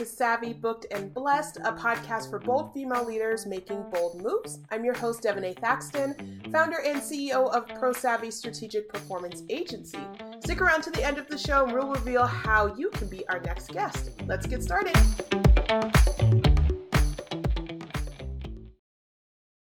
to Savvy, Booked, and Blessed, a podcast for bold female leaders making bold moves. I'm your host, Devonee Thaxton, founder and CEO of Pro Savvy Strategic Performance Agency. Stick around to the end of the show and we'll reveal how you can be our next guest. Let's get started.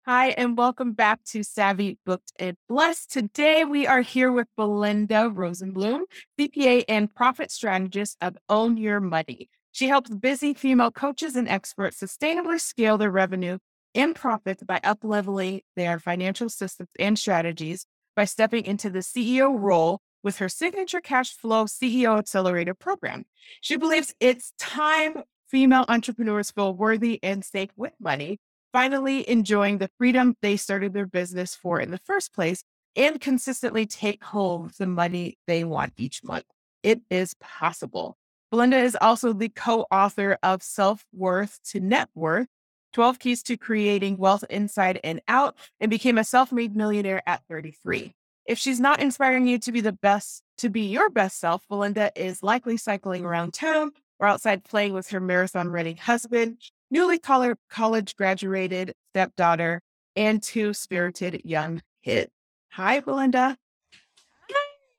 Hi, and welcome back to Savvy Booked and Blessed. Today we are here with Belinda Rosenblum, CPA and profit strategist of Own Your Money. She helps busy female coaches and experts sustainably scale their revenue and profits by upleveling their financial systems and strategies by stepping into the CEO role with her signature cash flow CEO accelerator program. She believes it's time female entrepreneurs feel worthy and safe with money finally enjoying the freedom they started their business for in the first place and consistently take home the money they want each month. It is possible. Belinda is also the co author of Self Worth to Net Worth 12 Keys to Creating Wealth Inside and Out, and became a self made millionaire at 33. If she's not inspiring you to be the best, to be your best self, Belinda is likely cycling around town or outside playing with her marathon running husband newly college graduated stepdaughter, and two spirited young kids. Hi, Belinda.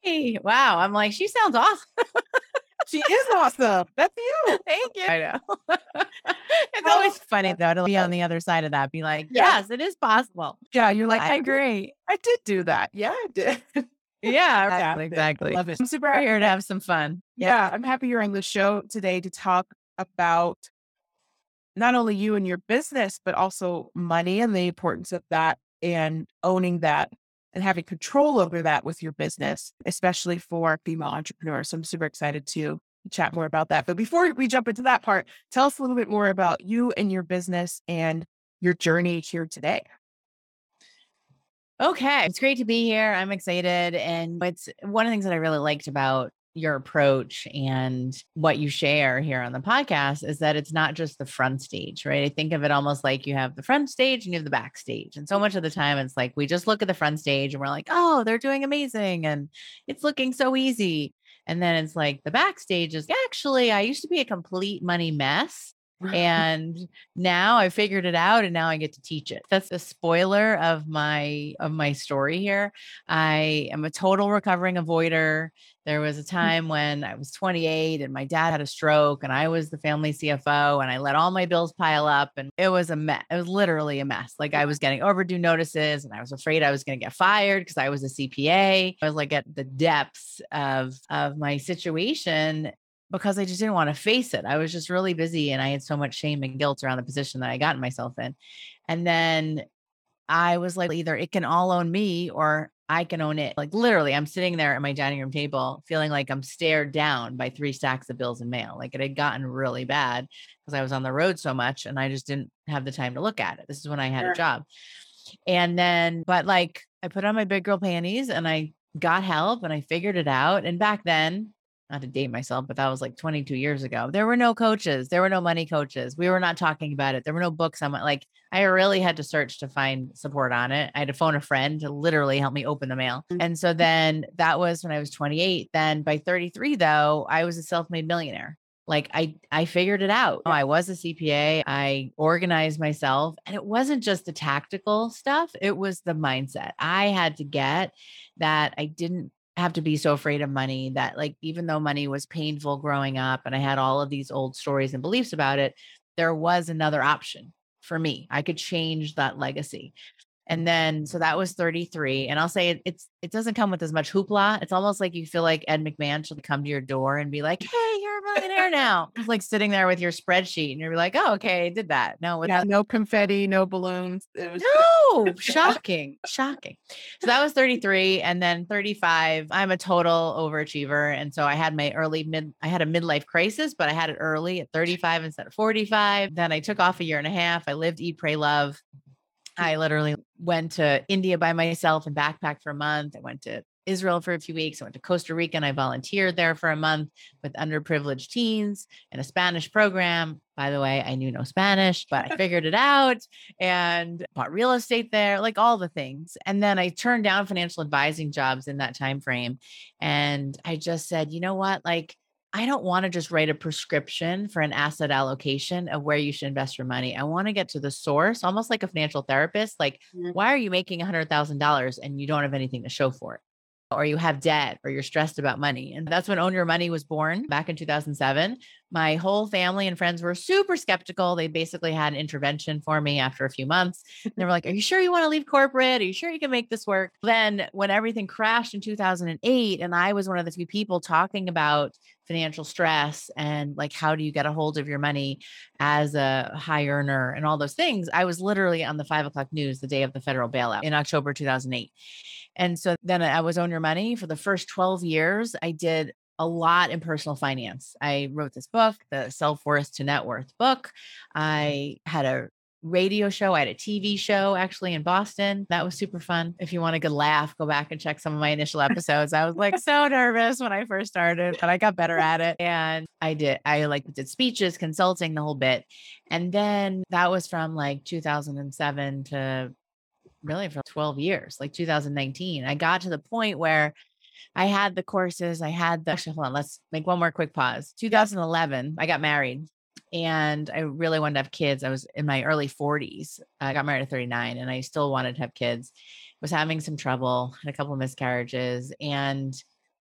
Hey, wow. I'm like, she sounds awesome. she is awesome. That's you. Thank you. I know. it's always funny though to be on the other side of that, be like, yeah. yes, it is possible. Yeah, you're like, I agree. I did do that. Yeah, I did. Yeah, exactly. exactly. Love it. I'm super here to have some fun. Yeah, I'm happy you're on the show today to talk about not only you and your business, but also money and the importance of that and owning that and having control over that with your business, especially for female entrepreneurs. So I'm super excited to chat more about that. But before we jump into that part, tell us a little bit more about you and your business and your journey here today. Okay. It's great to be here. I'm excited. And it's one of the things that I really liked about your approach and what you share here on the podcast is that it's not just the front stage, right? I think of it almost like you have the front stage and you have the backstage. And so much of the time, it's like we just look at the front stage and we're like, oh, they're doing amazing and it's looking so easy. And then it's like the backstage is actually, I used to be a complete money mess and now I figured it out and now I get to teach it. That's the spoiler of my of my story here. I am a total recovering avoider. There was a mm. time when I was 28 and my dad had a stroke and I was the family CFO and I let all my bills pile up and it was a mess. It was literally a mess. Like I was getting overdue notices and I was afraid I was going to get fired because I was a CPA. I was like at the depths of of my situation because I just didn't want to face it. I was just really busy and I had so much shame and guilt around the position that I got myself in. And then I was like, either it can all own me or I can own it. Like literally, I'm sitting there at my dining room table feeling like I'm stared down by three stacks of bills and mail. Like it had gotten really bad because I was on the road so much and I just didn't have the time to look at it. This is when I had sure. a job. And then, but like I put on my big girl panties and I got help and I figured it out. And back then, not to date myself, but that was like 22 years ago. There were no coaches. There were no money coaches. We were not talking about it. There were no books on it. Like I really had to search to find support on it. I had to phone a friend to literally help me open the mail. Mm. And so then that was when I was 28. Then by 33, though, I was a self-made millionaire. Like I, I figured it out. I was a CPA. I organized myself and it wasn't just the tactical stuff. It was the mindset. I had to get that I didn't have to be so afraid of money that like even though money was painful growing up and I had all of these old stories and beliefs about it, there was another option for me. I could change that legacy. And then, so that was 33. And I'll say it, it's, it doesn't come with as much hoopla. It's almost like you feel like Ed McMahon should come to your door and be like, Hey, you're a millionaire now. It's like sitting there with your spreadsheet and you're like, Oh, okay, I did that. No, yeah, no confetti, no balloons. Was- no, shocking, shocking. So that was 33. And then 35, I'm a total overachiever. And so I had my early mid, I had a midlife crisis, but I had it early at 35 instead of 45. Then I took off a year and a half. I lived, eat, pray, love I literally went to India by myself and backpacked for a month. I went to Israel for a few weeks. I went to Costa Rica and I volunteered there for a month with underprivileged teens in a Spanish program. By the way, I knew no Spanish, but I figured it out and bought real estate there, like all the things. And then I turned down financial advising jobs in that time frame. And I just said, you know what? Like I don't want to just write a prescription for an asset allocation of where you should invest your money. I want to get to the source, almost like a financial therapist. Like, mm-hmm. why are you making $100,000 and you don't have anything to show for it? Or you have debt or you're stressed about money. And that's when Own Your Money was born back in 2007. My whole family and friends were super skeptical. They basically had an intervention for me after a few months. they were like, Are you sure you want to leave corporate? Are you sure you can make this work? Then, when everything crashed in 2008, and I was one of the few people talking about financial stress and like how do you get a hold of your money as a high earner and all those things, I was literally on the five o'clock news the day of the federal bailout in October 2008. And so then I was Own Your Money for the first 12 years. I did a lot in personal finance. I wrote this book, the Self Worth to Net Worth book. Mm-hmm. I had a radio show. I had a TV show actually in Boston. That was super fun. If you want a good laugh, go back and check some of my initial episodes. I was like so nervous when I first started, but I got better at it. And I did, I like did speeches, consulting, the whole bit. And then that was from like 2007 to really for 12 years, like 2019. I got to the point where I had the courses, I had the actually, hold on, let's make one more quick pause. 2011, I got married and I really wanted to have kids. I was in my early 40s. I got married at 39 and I still wanted to have kids. Was having some trouble, had a couple of miscarriages and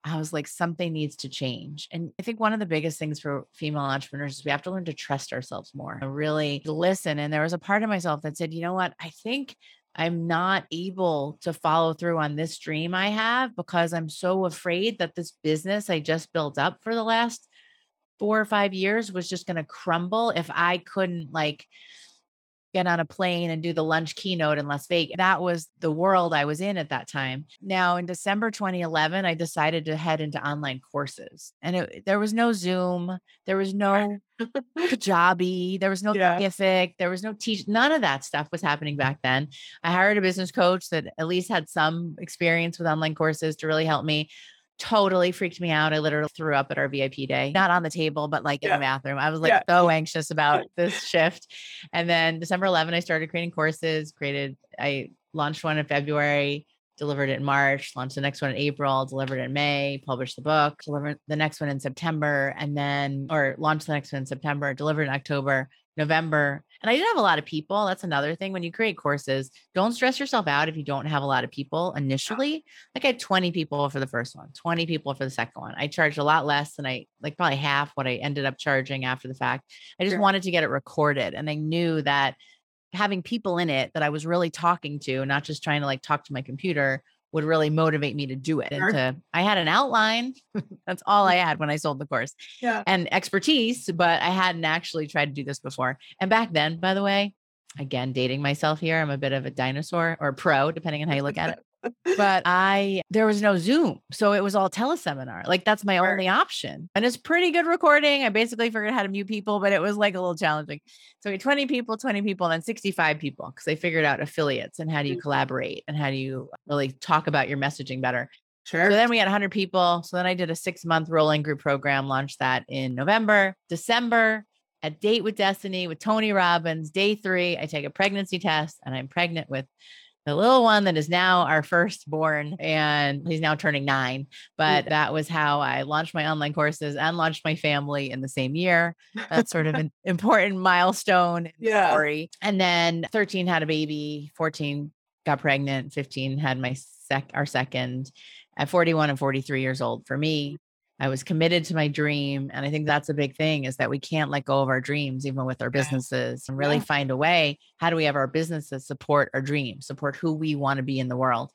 I was like, something needs to change. And I think one of the biggest things for female entrepreneurs is we have to learn to trust ourselves more, really listen. And there was a part of myself that said, you know what? I think I'm not able to follow through on this dream I have because I'm so afraid that this business I just built up for the last four or five years was just going to crumble if I couldn't like get on a plane and do the lunch keynote in Las Vegas. That was the world I was in at that time. Now, in December 2011, I decided to head into online courses. And it, there was no Zoom, there was no Kajabi, there was no yeah. there was no teach. None of that stuff was happening back then. I hired a business coach that at least had some experience with online courses to really help me totally freaked me out. I literally threw up at our VIP day, not on the table, but like yeah. in the bathroom. I was like yeah. so anxious about this shift. And then December 11, I started creating courses, created, I launched one in February, delivered it in March, launched the next one in April, delivered it in May, published the book, delivered the next one in September, and then, or launched the next one in September, delivered in October, November. And I didn't have a lot of people. That's another thing. When you create courses, don't stress yourself out if you don't have a lot of people initially. Like I had 20 people for the first one, 20 people for the second one. I charged a lot less than I like probably half what I ended up charging after the fact. I just sure. wanted to get it recorded. And I knew that having people in it that I was really talking to, not just trying to like talk to my computer, would really motivate me to do it. Sure. And to, I had an outline. That's all I had when I sold the course. Yeah. And expertise, but I hadn't actually tried to do this before. And back then, by the way, again, dating myself here, I'm a bit of a dinosaur or pro, depending on how you look at it but I there was no Zoom. So it was all teleseminar. Like that's my only option. And it's pretty good recording. I basically figured out how to mute people, but it was like a little challenging. So we had 20 people, 20 people, and then 65 people because they figured out affiliates and how do you mm-hmm. collaborate and how do you really talk about your messaging better. Sure. So then we had 100 people. So then I did a six month rolling group program, launched that in November, December. a Date with Destiny with Tony Robbins, day three, I take a pregnancy test and I'm pregnant with the little one that is now our firstborn and he's now turning nine. But that was how I launched my online courses and launched my family in the same year. That's sort of an important milestone yeah. story. And then 13 had a baby, 14 got pregnant, 15 had my sec our second at 41 and 43 years old for me. I was committed to my dream. And I think that's a big thing is that we can't let go of our dreams, even with our businesses, and really yeah. find a way. How do we have our businesses support our dreams, support who we want to be in the world?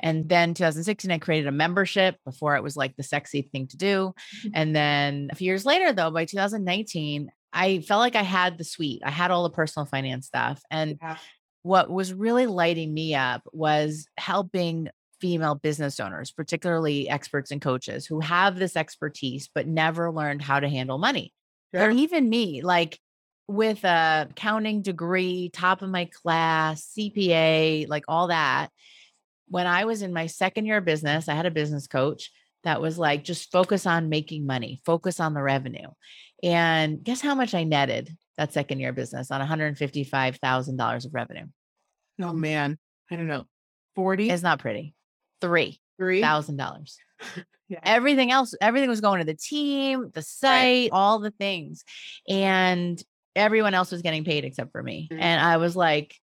And then 2016, I created a membership before it was like the sexy thing to do. Mm-hmm. And then a few years later, though, by 2019, I felt like I had the suite, I had all the personal finance stuff. And yeah. what was really lighting me up was helping female business owners, particularly experts and coaches who have this expertise but never learned how to handle money. Sure. Or even me, like with a accounting degree, top of my class, CPA, like all that. When I was in my second year of business, I had a business coach that was like, just focus on making money, focus on the revenue. And guess how much I netted that second year business on $155,000 of revenue? Oh man, I don't know. 40 It's not pretty. Three Three. thousand dollars. Yeah. Everything else, everything was going to the team, the site, all the things. And everyone else was getting paid except for me. Mhm. And I was like,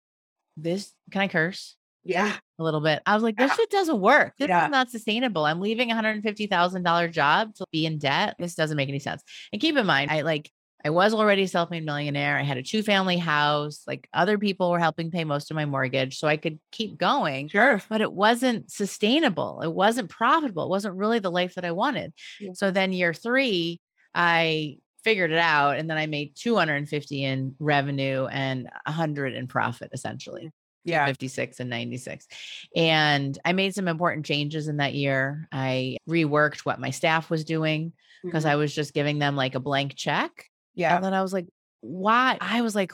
this can I curse? Yeah. a little bit. I was like, this Yeah. shit doesn't work. This Yeah. is not sustainable. I'm leaving a hundred and fifty thousand dollar job to be in debt. This doesn't make any sense. And keep in mind, I like I was already a self-made millionaire. I had a two-family house. Like other people were helping pay most of my mortgage, so I could keep going. Sure. But it wasn't sustainable. It wasn't profitable. It wasn't really the life that I wanted. Yeah. So then year three, I figured it out, and then I made 250 in revenue and 100 in profit, essentially. Yeah. 56 and 96. And I made some important changes in that year. I reworked what my staff was doing because Mhm. I was just giving them like a blank check. Yeah. And then I was like, why? I was like,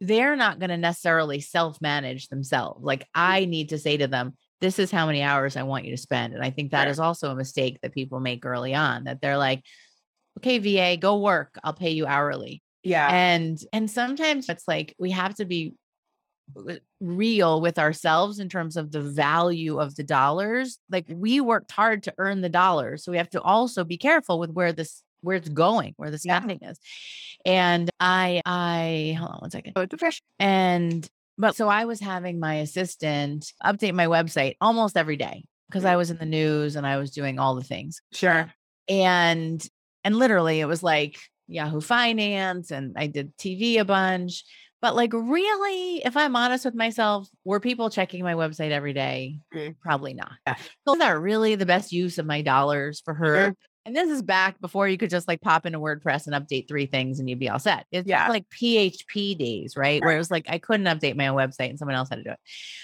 they're not going to necessarily self manage themselves. Like, mm. I need to say to them, this is how many hours I want you to spend. And I think that Right. is also a mistake that people make early on that they're like, okay, VA, go work. I'll pay you hourly Yeah. and and sometimes it's like we have to be uh, real with ourselves in terms of the value of the dollars like we worked hard to earn the dollars so we have to also be careful with where this where it's going where the Yeah. spending is and i i hold on one second Oh, and but so i was having my assistant update my website almost every day because i was in the news and i was doing all the things Sure. and and literally it was like Yahoo Finance and I did TV a bunch. But like really, if I'm honest with myself, were people checking my website every day? Mm. Probably not. Yeah. So is that really the best use of my dollars for her? And this is back before you could just like pop into WordPress and update three things and you'd be all set. It's Yeah. like PHP days, right? Where it was like I couldn't update my own website and someone else had to do it.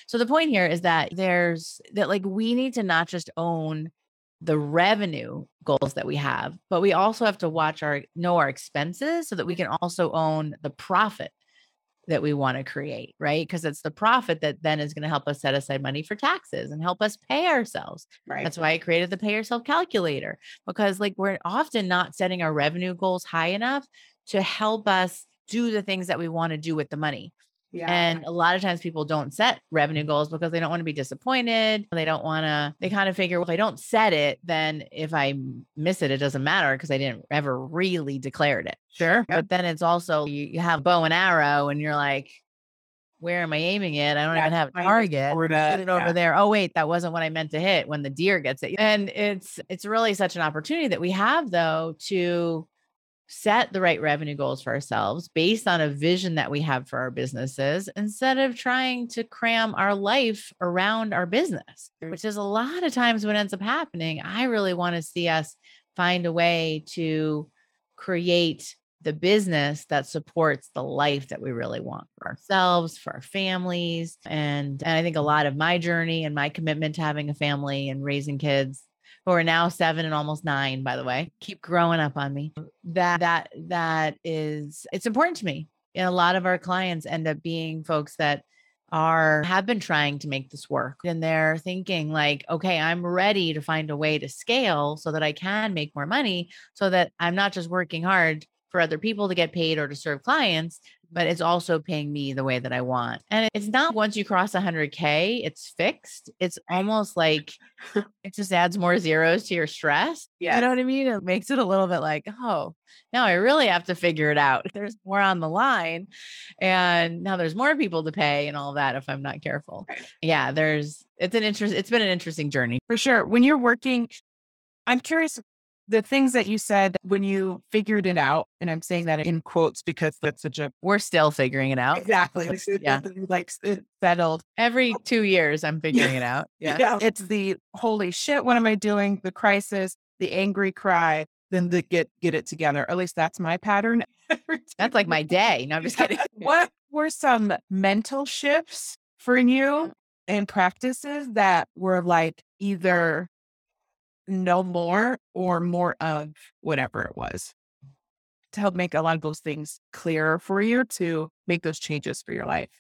So the point here is that there's that like we need to not just own the revenue goals that we have, but we also have to watch our know our expenses so that we can also own the profit that we want to create, right? Because it's the profit that then is going to help us set aside money for taxes and help us pay ourselves. Right. That's why I created the pay yourself calculator because like we're often not setting our revenue goals high enough to help us do the things that we want to do with the money. Yeah. And a lot of times people don't set revenue goals because they don't want to be disappointed. They don't want to, they kind of figure, well, if I don't set it, then if I miss it, it doesn't matter because I didn't ever really declared it. sure. But then it's also, you, you have bow and arrow and you're like, where am I aiming it? I don't even have a target. Put it over yeah. there. Oh wait, that wasn't what I meant to hit when the deer gets it. And it's it's really such an opportunity that we have though to set the right revenue goals for ourselves based on a vision that we have for our businesses instead of trying to cram our life around our business, which is a lot of times what ends up happening. I really want to see us find a way to create the business that supports the life that we really want for ourselves, for our families. And, and I think a lot of my journey and my commitment to having a family and raising kids who are now seven and almost nine, by the way, keep growing up on me. That that that is it's important to me. And a lot of our clients end up being folks that are have been trying to make this work and they're thinking like okay i'm ready to find a way to scale so that i can make more money so that i'm not just working hard for other people to get paid or to serve clients but it's also paying me the way that I want. And it's not once you cross 100K, it's fixed. It's almost like it just adds more zeros to your stress. Yeah. You know what I mean? It makes it a little bit like, oh, now I really have to figure it out. There's more on the line. And now there's more people to pay and all that if I'm not careful. Right. Yeah, there's it's an interest, it's been an interesting journey. For sure. When you're working, I'm curious the things that you said when you figured it out, and I'm saying that in quotes because that's such a We're still figuring it out. exactly like, Yeah. like uh, settled. Every oh. two years, I'm figuring it out. Yeah. It's the holy shit, what am I doing? The crisis, the angry cry, then the get get it together. At least that's my pattern. That's like my day. No, I'm just kidding. what were some mental shifts for you and practices that were like either no more or more of whatever it was to help make a lot of those things clearer for you to make those changes for your life?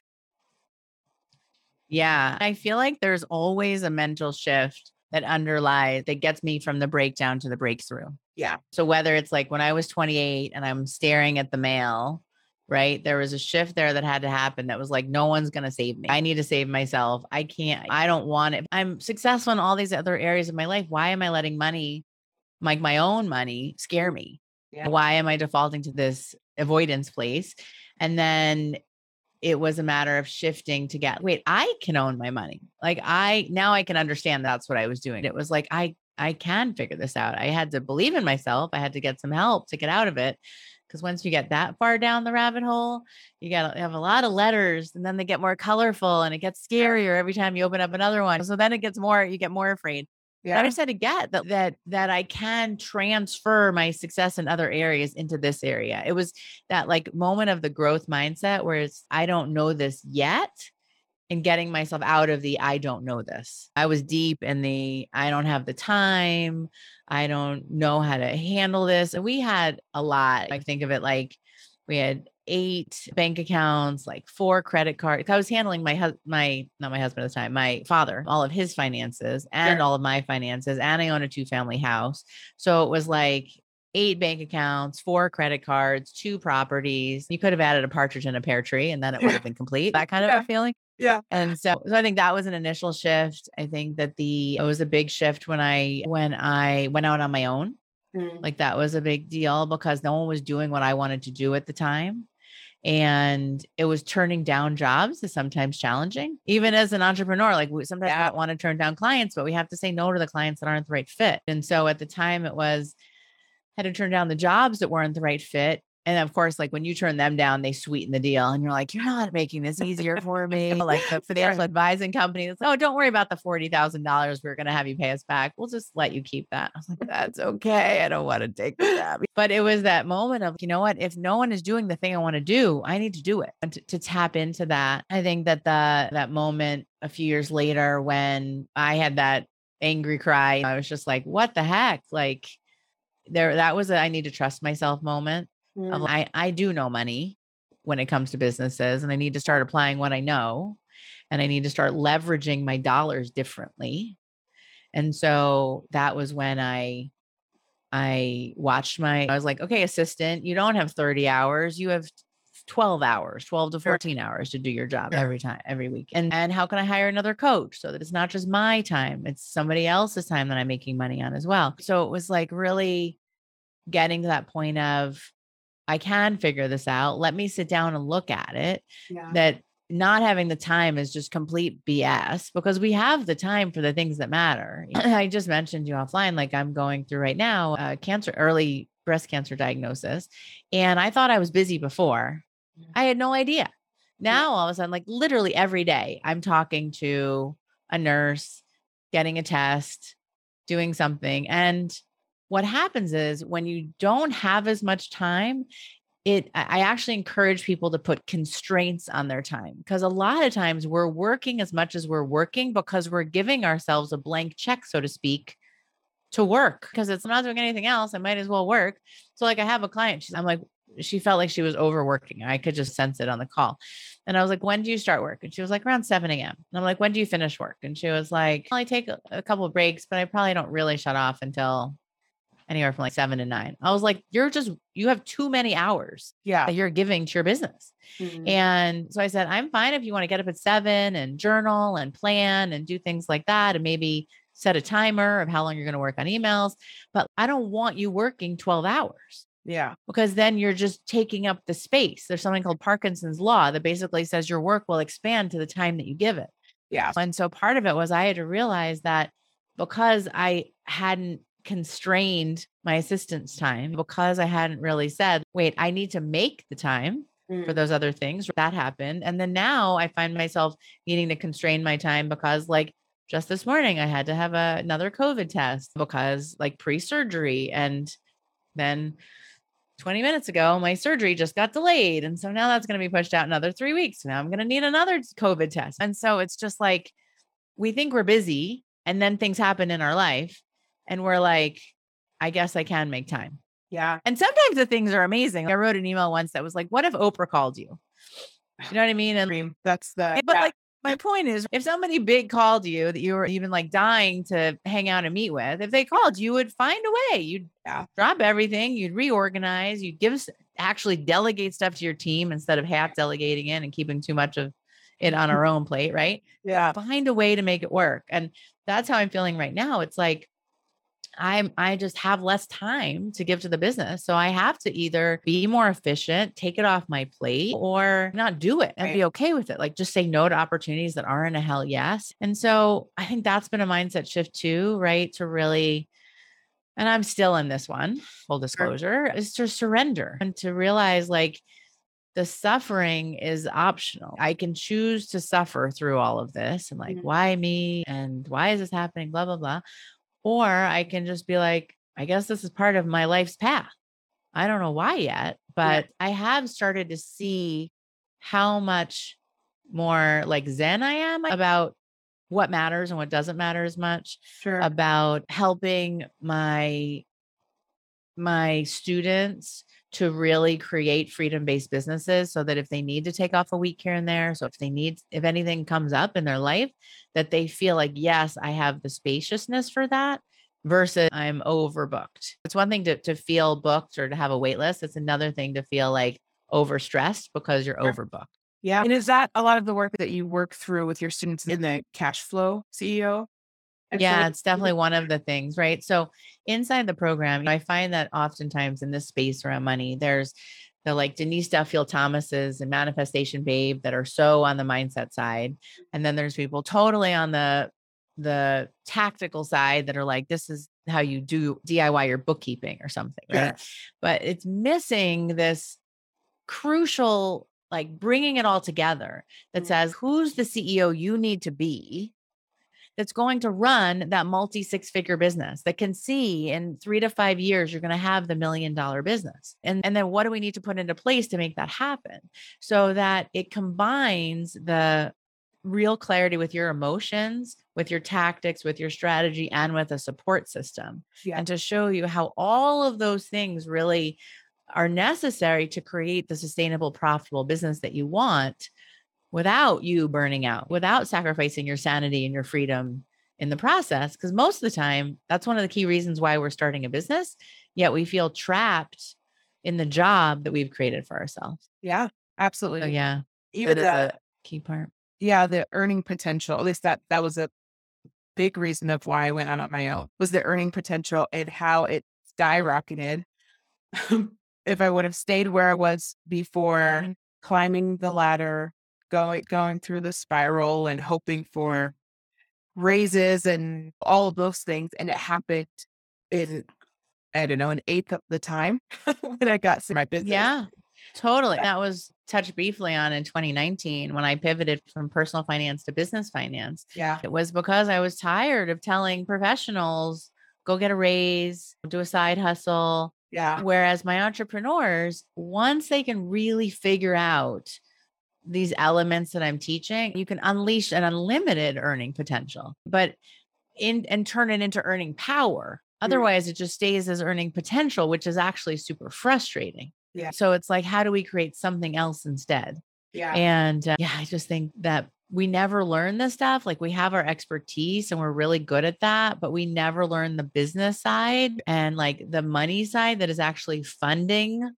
Yeah. I feel like there's always a mental shift that underlies that gets me from the breakdown to the breakthrough. Yeah. So whether it's like when I was 28 and I'm staring at the mail right? There was a shift there that had to happen that was like, no one's going to save me. I need to save myself. I can't, I don't want it. I'm successful in all these other areas of my life. Why am I letting money, like my own money, scare me? Yeah. Why am I defaulting to this avoidance place? And then it was a matter of shifting to get, wait, I can own my money. Like I, now I can understand that's what I was doing. It was like, I, I can figure this out. I had to believe in myself. I had to get some help to get out of it because once you get that far down the rabbit hole, you got to have a lot of letters and then they get more colorful and it gets scarier every time you open up another one. So then it gets more, you get more afraid. Yeah. I just had to get that, that that I can transfer my success in other areas into this area. It was that like moment of the growth mindset where it's I don't know this yet and getting myself out of the I don't know this. I was deep in the I don't have the time. I don't know how to handle this. And we had a lot. I think of it like we had eight bank accounts, like four credit cards. I was handling my husband, my not my husband at the time, my father, all of his finances and sure. all of my finances, and I own a two family house. So it was like eight bank accounts, four credit cards, two properties. You could have added a partridge in a pear tree, and then it would have been complete. That kind yeah. of a feeling. Yeah. And so, so I think that was an initial shift. I think that the it was a big shift when I when I went out on my own. Mm. Like that was a big deal because no one was doing what I wanted to do at the time. And it was turning down jobs is sometimes challenging, even as an entrepreneur. Like we sometimes yeah. want to turn down clients, but we have to say no to the clients that aren't the right fit. And so at the time, it was had to turn down the jobs that weren't the right fit and of course, like when you turn them down, they sweeten the deal. And you're like, you're not making this easier for me. like the financial advising company, it's, oh, don't worry about the $40,000 we're going to have you pay us back. We'll just let you keep that. I was like, that's okay. I don't want to take that. But it was that moment of, you know what? If no one is doing the thing I want to do, I need to do it. And to, to tap into that, I think that the that moment a few years later when I had that angry cry, I was just like, what the heck? Like, there, that was a I need to trust myself moment Mm. I, I do know money when it comes to businesses, and I need to start applying what I know, and I need to start leveraging my dollars differently. And so that was when I I watched my I was like, okay, assistant, you don't have 30 hours, you have 12 hours, 12 to 14 sure. hours to do your job every time, every week. And and how can I hire another coach so that it's not just my time, it's somebody else's time that I'm making money on as well. So it was like really getting to that point of I can figure this out. Let me sit down and look at it. Yeah. That not having the time is just complete BS because we have the time for the things that matter. I just mentioned you offline, like I'm going through right now, uh, cancer, early breast cancer diagnosis. And I thought I was busy before. I had no idea. Now, all of a sudden, like literally every day, I'm talking to a nurse, getting a test, doing something. And what happens is when you don't have as much time, it I actually encourage people to put constraints on their time because a lot of times we're working as much as we're working because we're giving ourselves a blank check, so to speak, to work because it's not doing anything else. I might as well work. So, like, I have a client, she's, I'm like, she felt like she was overworking. I could just sense it on the call. And I was like, when do you start work? And she was like, around 7 a.m. And I'm like, when do you finish work? And she was like, I take a, couple breaks, but I probably don't really shut off until anywhere from like seven to nine. I was like, you're just, you have too many hours yeah. that you're giving to your business. Mm-hmm. And so I said, I'm fine if you want to get up at seven and journal and plan and do things like that. And maybe set a timer of how long you're going to work on emails. But I don't want you working 12 hours. Yeah. Because then you're just taking up the space. There's something called Parkinson's law that basically says your work will expand to the time that you give it. Yeah. And so part of it was I had to realize that because I hadn't constrained my assistance time because I hadn't really said, wait, I need to make the time mm. for those other things. That happened. And then now I find myself needing to constrain my time because, like, just this morning, I had to have a, another COVID test because, like, pre surgery. And then 20 minutes ago, my surgery just got delayed. And so now that's going to be pushed out another three weeks. Now I'm going to need another COVID test. And so it's just like we think we're busy and then things happen in our life and we're like, I guess I can make time. Yeah. And sometimes the things are amazing. I wrote an email once that was like, what if Oprah called you? You know what I mean? And that's the eh, but yeah. like my point is if somebody big called you that you were even like dying to hang out and meet with, if they called, you would find a way. You'd Yeah. drop everything, you'd reorganize, you'd give us actually delegate stuff to your team instead of half delegating in and keeping too much of it on our own plate, right? Yeah. find a way to make it work. And that's how I'm feeling right now. It's like I'm I just have less time to give to the business. So I have to either be more efficient, take it off my plate, or not do it and be okay with it. Like just say no to opportunities that aren't a hell yes. And so I think that's been a mindset shift too, right? To really and I'm still in this one, full disclosure, is to surrender and to realize like the suffering is optional. I can choose to suffer through all of this and like, Mhm. why me? And why is this happening? Blah, blah, blah. Or I can just be like, I guess this is part of my life's path. I don't know why yet, but I have started to see how much more like Zen I am about what matters and what doesn't matter as much Sure. about helping my my students to really create freedom-based businesses so that if they need to take off a week here and there so if they need if anything comes up in their life that they feel like yes i have the spaciousness for that versus i'm overbooked it's one thing to, to feel booked or to have a wait list it's another thing to feel like overstressed because you're overbooked yeah. And is that a lot of the work that you work through with your students in the cash flow CEO? Yeah, it's definitely one of the things, right? So inside the program, I find that oftentimes in this space around money, there's the like Denise Duffield Thomas's and Manifestation Babe that are so on the mindset side. And then there's people totally on the the tactical side that are like, this is how you do DIY your bookkeeping or something, right? Yeah. But it's missing this crucial, like bringing it all together that Mm. says, who's the CEO you need to be that's going to run that multi six figure business that can see in three to five years you're going to have the million dollar business. And and then what do we need to put into place to make that happen? So that it combines the real clarity with your emotions with your tactics with your strategy and with a support system. Yeah. and to show you how all of those things really are necessary to create the sustainable profitable business that you want without you burning out, without sacrificing your sanity and your freedom in the process. Because most of the time, that's one of the key reasons why we're starting a business, yet we feel trapped in the job that we've created for ourselves. Yeah. Absolutely. So, yeah, Even that key part. yeah, the earning potential, at least that that was a big reason of why I went out on my own was the earning potential and how it skyrocketed. if I would have stayed where I was before mm-hmm. climbing the ladder, going going through the spiral and hoping for raises and all of those things. And it happened in I don't know, an eighth of the time when I got to my business. Yeah, totally. That was touched briefly on in 2019 when I pivoted from personal finance to business finance. Yeah. It was because I was tired of telling professionals, go get a raise, do a side hustle. Yeah. Whereas my entrepreneurs, once they can really figure out these elements that I'm teaching, you can unleash an unlimited earning potential, but in and turn it into earning power. Otherwise, it just stays as earning potential, which is actually super frustrating. Yeah. So it's like, how do we create something else instead? Yeah. And uh, yeah, I just think that we never learn this stuff. Like we have our expertise and we're really good at that, but we never learn the business side and like the money side that is actually funding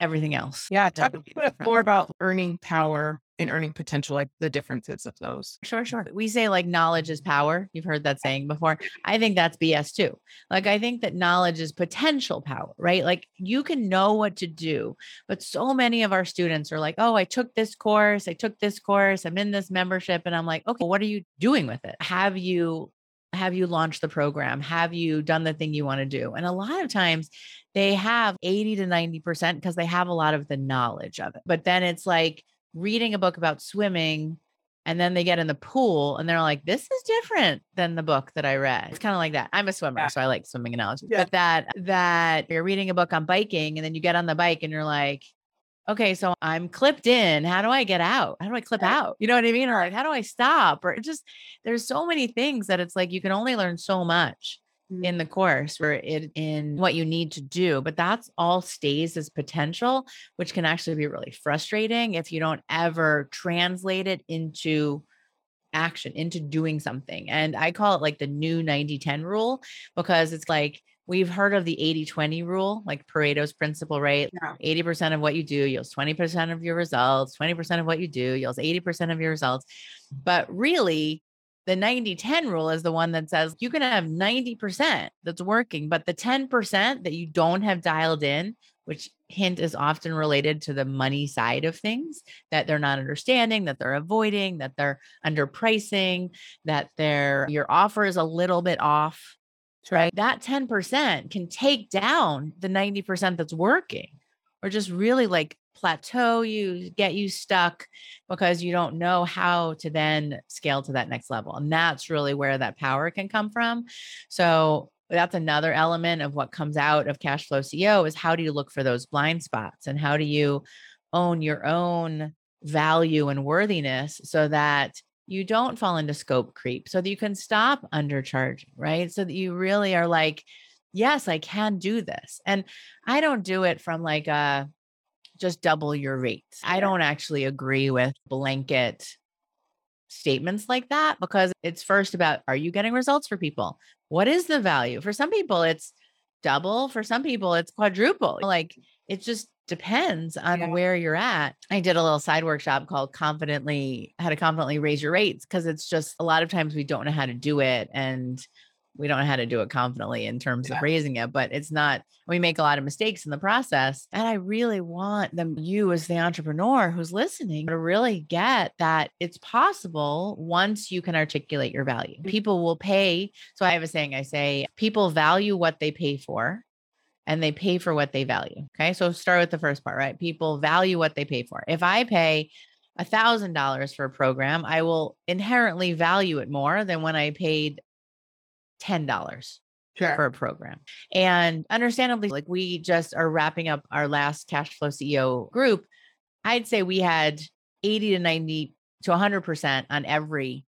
everything else. Yeah, talk a bit more about earning power and earning potential, like the differences of those. Sure, sure. We say like knowledge is power. You've heard that saying before. I think that's BS too. Like, I think that knowledge is potential power, right? Like, you can know what to do, but so many of our students are like, oh, I took this course, I took this course, I'm in this membership. And I'm like, okay, what are you doing with it? Have you have you launched the program? Have you done the thing you want to do? And a lot of times they have 80 to 90% because they have a lot of the knowledge of it. But then it's like reading a book about swimming and then they get in the pool and they're like, this is different than the book that I read. It's kind of like that. I'm a swimmer, Yeah. so I like swimming analogies. Yeah. But that that you're reading a book on biking and then you get on the bike and you're like, okay, so I'm clipped in. How do I get out? How do I clip out? You know what I mean? Or like, how do I stop? Or just there's so many things that it's like you can only learn so much mm-hmm. in the course where it in what you need to do but that's all stays as potential which can actually be really frustrating if you don't ever translate it into action into doing something and i call it like the new 90 10 rule because it's like we've heard of the 80 20 rule like pareto's principle right yeah. 80% of what you do yields 20% of your results 20% of what you do yields 80% of your results but really the 90 10 rule is the one that says you can have 90% that's working, but the 10% that you don't have dialed in, which hint is often related to the money side of things that they're not understanding, that they're avoiding, that they're underpricing, that their your offer is a little bit off. Right. That 10% can take down the 90% that's working or just really like plateau you, get you stuck because you don't know how to then scale to that next level. And that's really where that power can come from. So that's another element of what comes out of cash flow CEO is how do you look for those blind spots and how do you own your own value and worthiness so that you don't fall into scope creep so that you can stop undercharging, right? So that you really are like, yes, I can do this. And I don't do it from like a just double your rates. I don't actually agree with blanket statements like that because it's first about are you getting results for people? What is the value? For some people, it's double. For some people, it's quadruple. Like it just depends on yeah. where you're at. I did a little side workshop called Confidently How to Confidently Raise Your Rates because it's just a lot of times we don't know how to do it. And we don't know how to do it confidently in terms yeah. of raising it, but it's not, we make a lot of mistakes in the process. And I really want them, you as the entrepreneur who's listening, to really get that it's possible once you can articulate your value. Mm. People will pay. So I have a saying I say, people value what they pay for and they pay for what they value. Okay. So start with the first part, right? People value what they pay for. If I pay, a thousand dollars for a program, I will inherently value it more than when I paid $10 sure. for a program. And understandably, like we just are wrapping up our last cash flow CEO group. I'd say we had 80 to 90 to 100% on every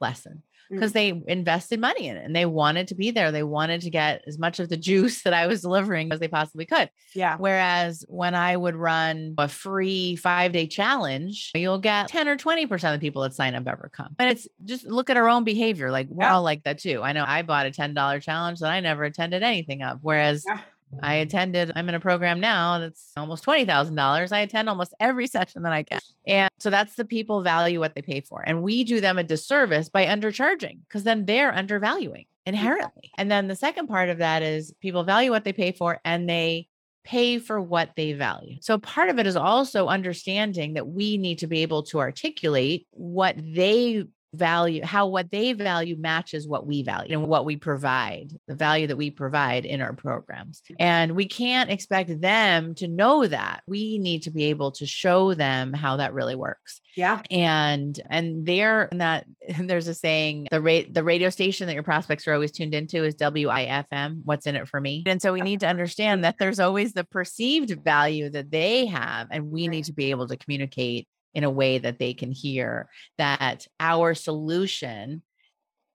lesson because mm. they invested money in it and they wanted to be there. They wanted to get as much of the juice that I was delivering as they possibly could. Yeah. Whereas when I would run a free five day challenge, you'll get 10 or 20% of the people that sign up ever come. And it's just look at our own behavior. Like we're yeah. all like that too. I know I bought a $10 challenge that I never attended anything of. Whereas yeah. I attended, I'm in a program now that's almost $20,000. I attend almost every session that I get. And so that's the people value what they pay for. And we do them a disservice by undercharging because then they're undervaluing inherently. And then the second part of that is people value what they pay for and they pay for what they value. So part of it is also understanding that we need to be able to articulate what they value how what they value matches what we value and what we provide the value that we provide in our programs. And we can't expect them to know that. We need to be able to show them how that really works. Yeah. And and there and that there's a saying the rate the radio station that your prospects are always tuned into is wifm what's in it for me? And so we need to understand that there's always the perceived value that they have and we need to be able to communicate in a way that they can hear that our solution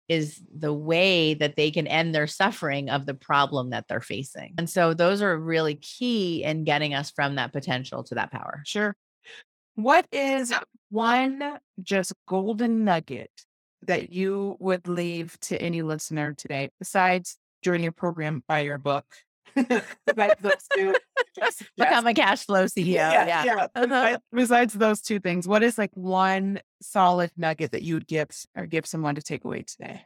is the way that they can end their suffering of the problem that they're facing. And so those are really key in getting us from that potential to that power. Sure. What is one just golden nugget that you would leave to any listener today besides joining your program, buy your book, besides two, become a cash flow CEO. Yeah, yeah. yeah. Uh-huh. Besides those two things, what is like one solid nugget that you would give or give someone to take away today?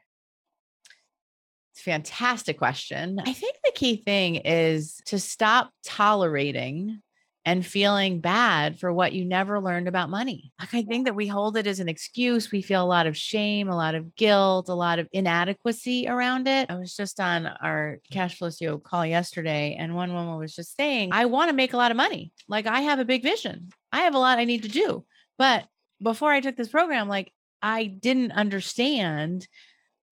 It's a fantastic question. I think the key thing is to stop tolerating and feeling bad for what you never learned about money. Like, I think that we hold it as an excuse. We feel a lot of shame, a lot of guilt, a lot of inadequacy around it. I was just on our cash flow CEO call yesterday, and one woman was just saying, I want to make a lot of money. Like, I have a big vision, I have a lot I need to do. But before I took this program, like, I didn't understand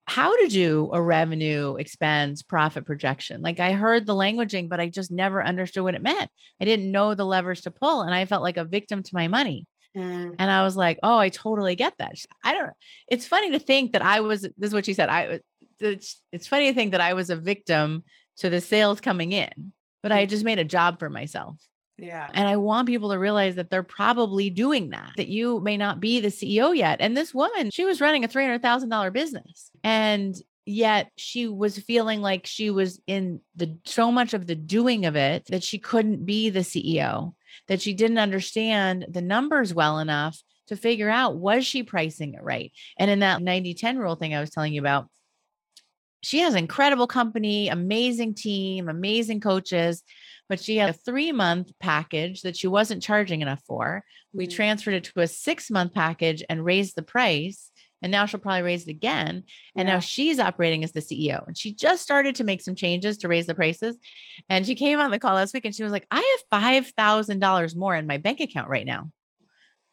how to do a revenue expense profit projection. Like I heard the languaging, but I just never understood what it meant. I didn't know the levers to pull and I felt like a victim to my money. Mm. And I was like, oh, I totally get that. I don't, it's funny to think that I was, this is what she said. I, it's, it's funny to think that I was a victim to the sales coming in, but I just made a job for myself. Yeah. And I want people to realize that they're probably doing that, that you may not be the CEO yet. And this woman, she was running a $300,000 business. And yet she was feeling like she was in the so much of the doing of it that she couldn't be the CEO, that she didn't understand the numbers well enough to figure out was she pricing it right. And in that 90 10 rule thing I was telling you about, she has incredible company, amazing team, amazing coaches, but she had a three month package that she wasn't charging enough for. We Mhm. transferred it to a six month package and raised the price. And now she'll probably raise it again. And Yeah. now she's operating as the CEO. And she just started to make some changes to raise the prices. And she came on the call last week and she was like, I have $5,000 more in my bank account right now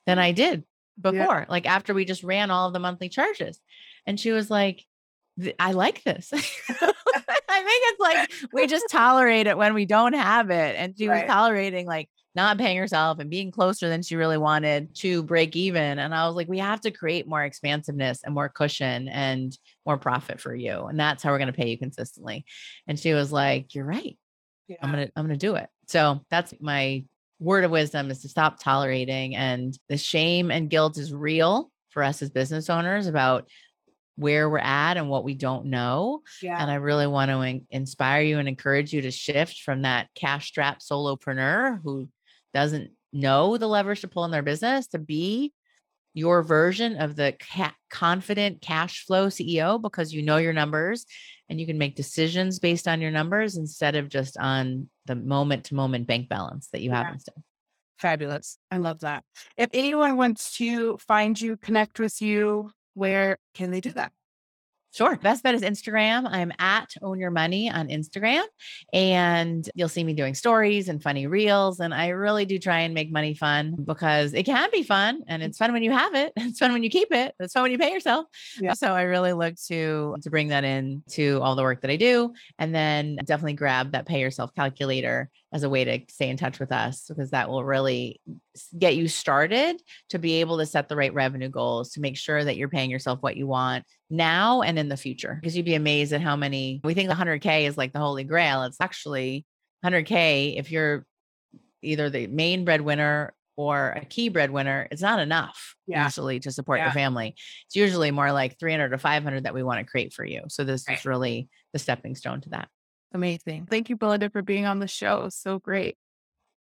than I did before, like after we just ran all of the monthly charges. And she was like, I like this. I think it's like we just tolerate it when we don't have it. And she Right. was tolerating like not paying herself and being closer than she really wanted to break even. And I was like, we have to create more expansiveness and more cushion and more profit for you. And that's how we're going to pay you consistently. And she was like, You're right. yeah. I'm gonna I'm gonna do it. So that's my word of wisdom is to stop tolerating and the shame and guilt is real for us as business owners about where we're at and what we don't know. yeah. And I really want to in- inspire you and encourage you to shift from that cash strapped solopreneur who doesn't know the levers to pull in their business to be your version of the ca- confident cash flow CEO because you know your numbers and you can make decisions based on your numbers instead of just on the moment to moment bank balance that you have instead. Fabulous. I love that. If anyone wants to find you, connect with you, where can they do that? Sure. Best bet is Instagram. I'm at Own Your Money on Instagram, and you'll see me doing stories and funny reels. And I really do try and make money fun because it can be fun, and mm. it's fun when you have it. It's fun when you keep it. It's fun when you pay yourself. Yeah. So I really look to to bring that in to all the work that I do, and then definitely grab that pay yourself calculator as a way to stay in touch with us because that will really get you started to be able to set the right revenue goals to make sure that you're paying yourself what you want now and in the future because you'd be amazed at how many we think 100k is like the holy grail it's actually 100k if you're either the main breadwinner or a key breadwinner it's not enough Yeah. usually to support Yeah. your family it's usually more like 300 to 500 that we want to create for you so this Right. is really the stepping stone to that Amazing. Thank you, Belinda, for being on the show. So great.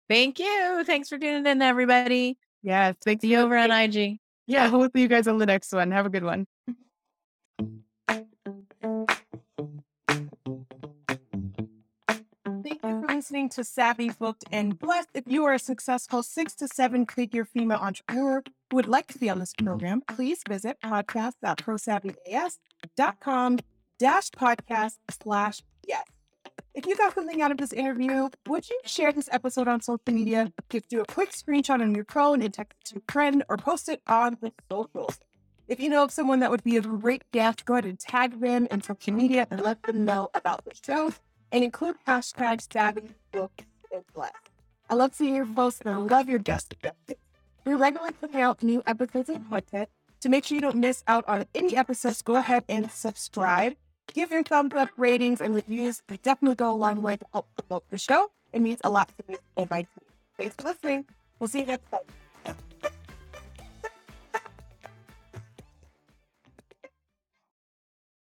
thank you thanks for tuning in everybody Yes. Thanks see you over on ig Yeah. We'll see you guys on the next one. Have a good one. Thank you for listening to Savvy Booked and Blessed. If you are a successful six to seven figure female entrepreneur who would like to be on this program, please visit podcast.prosavvyas.com dash podcast slash yes. If you got something out of this interview, would you share this episode on social media? Just do a quick screenshot on your phone and text it to a friend or post it on the socials. If you know of someone that would be a great guest, go ahead and tag them in social media and let them know about the show and include hashtag Savvy Booked and Blessed. I love seeing your posts and I love your guest. We're regularly putting out new episodes of content. To make sure you don't miss out on any episodes, go ahead and subscribe. Give your thumbs up, ratings, and reviews. They definitely go a long way to help promote the show. It means a lot to me and my team. Thanks for listening. We'll see you next time.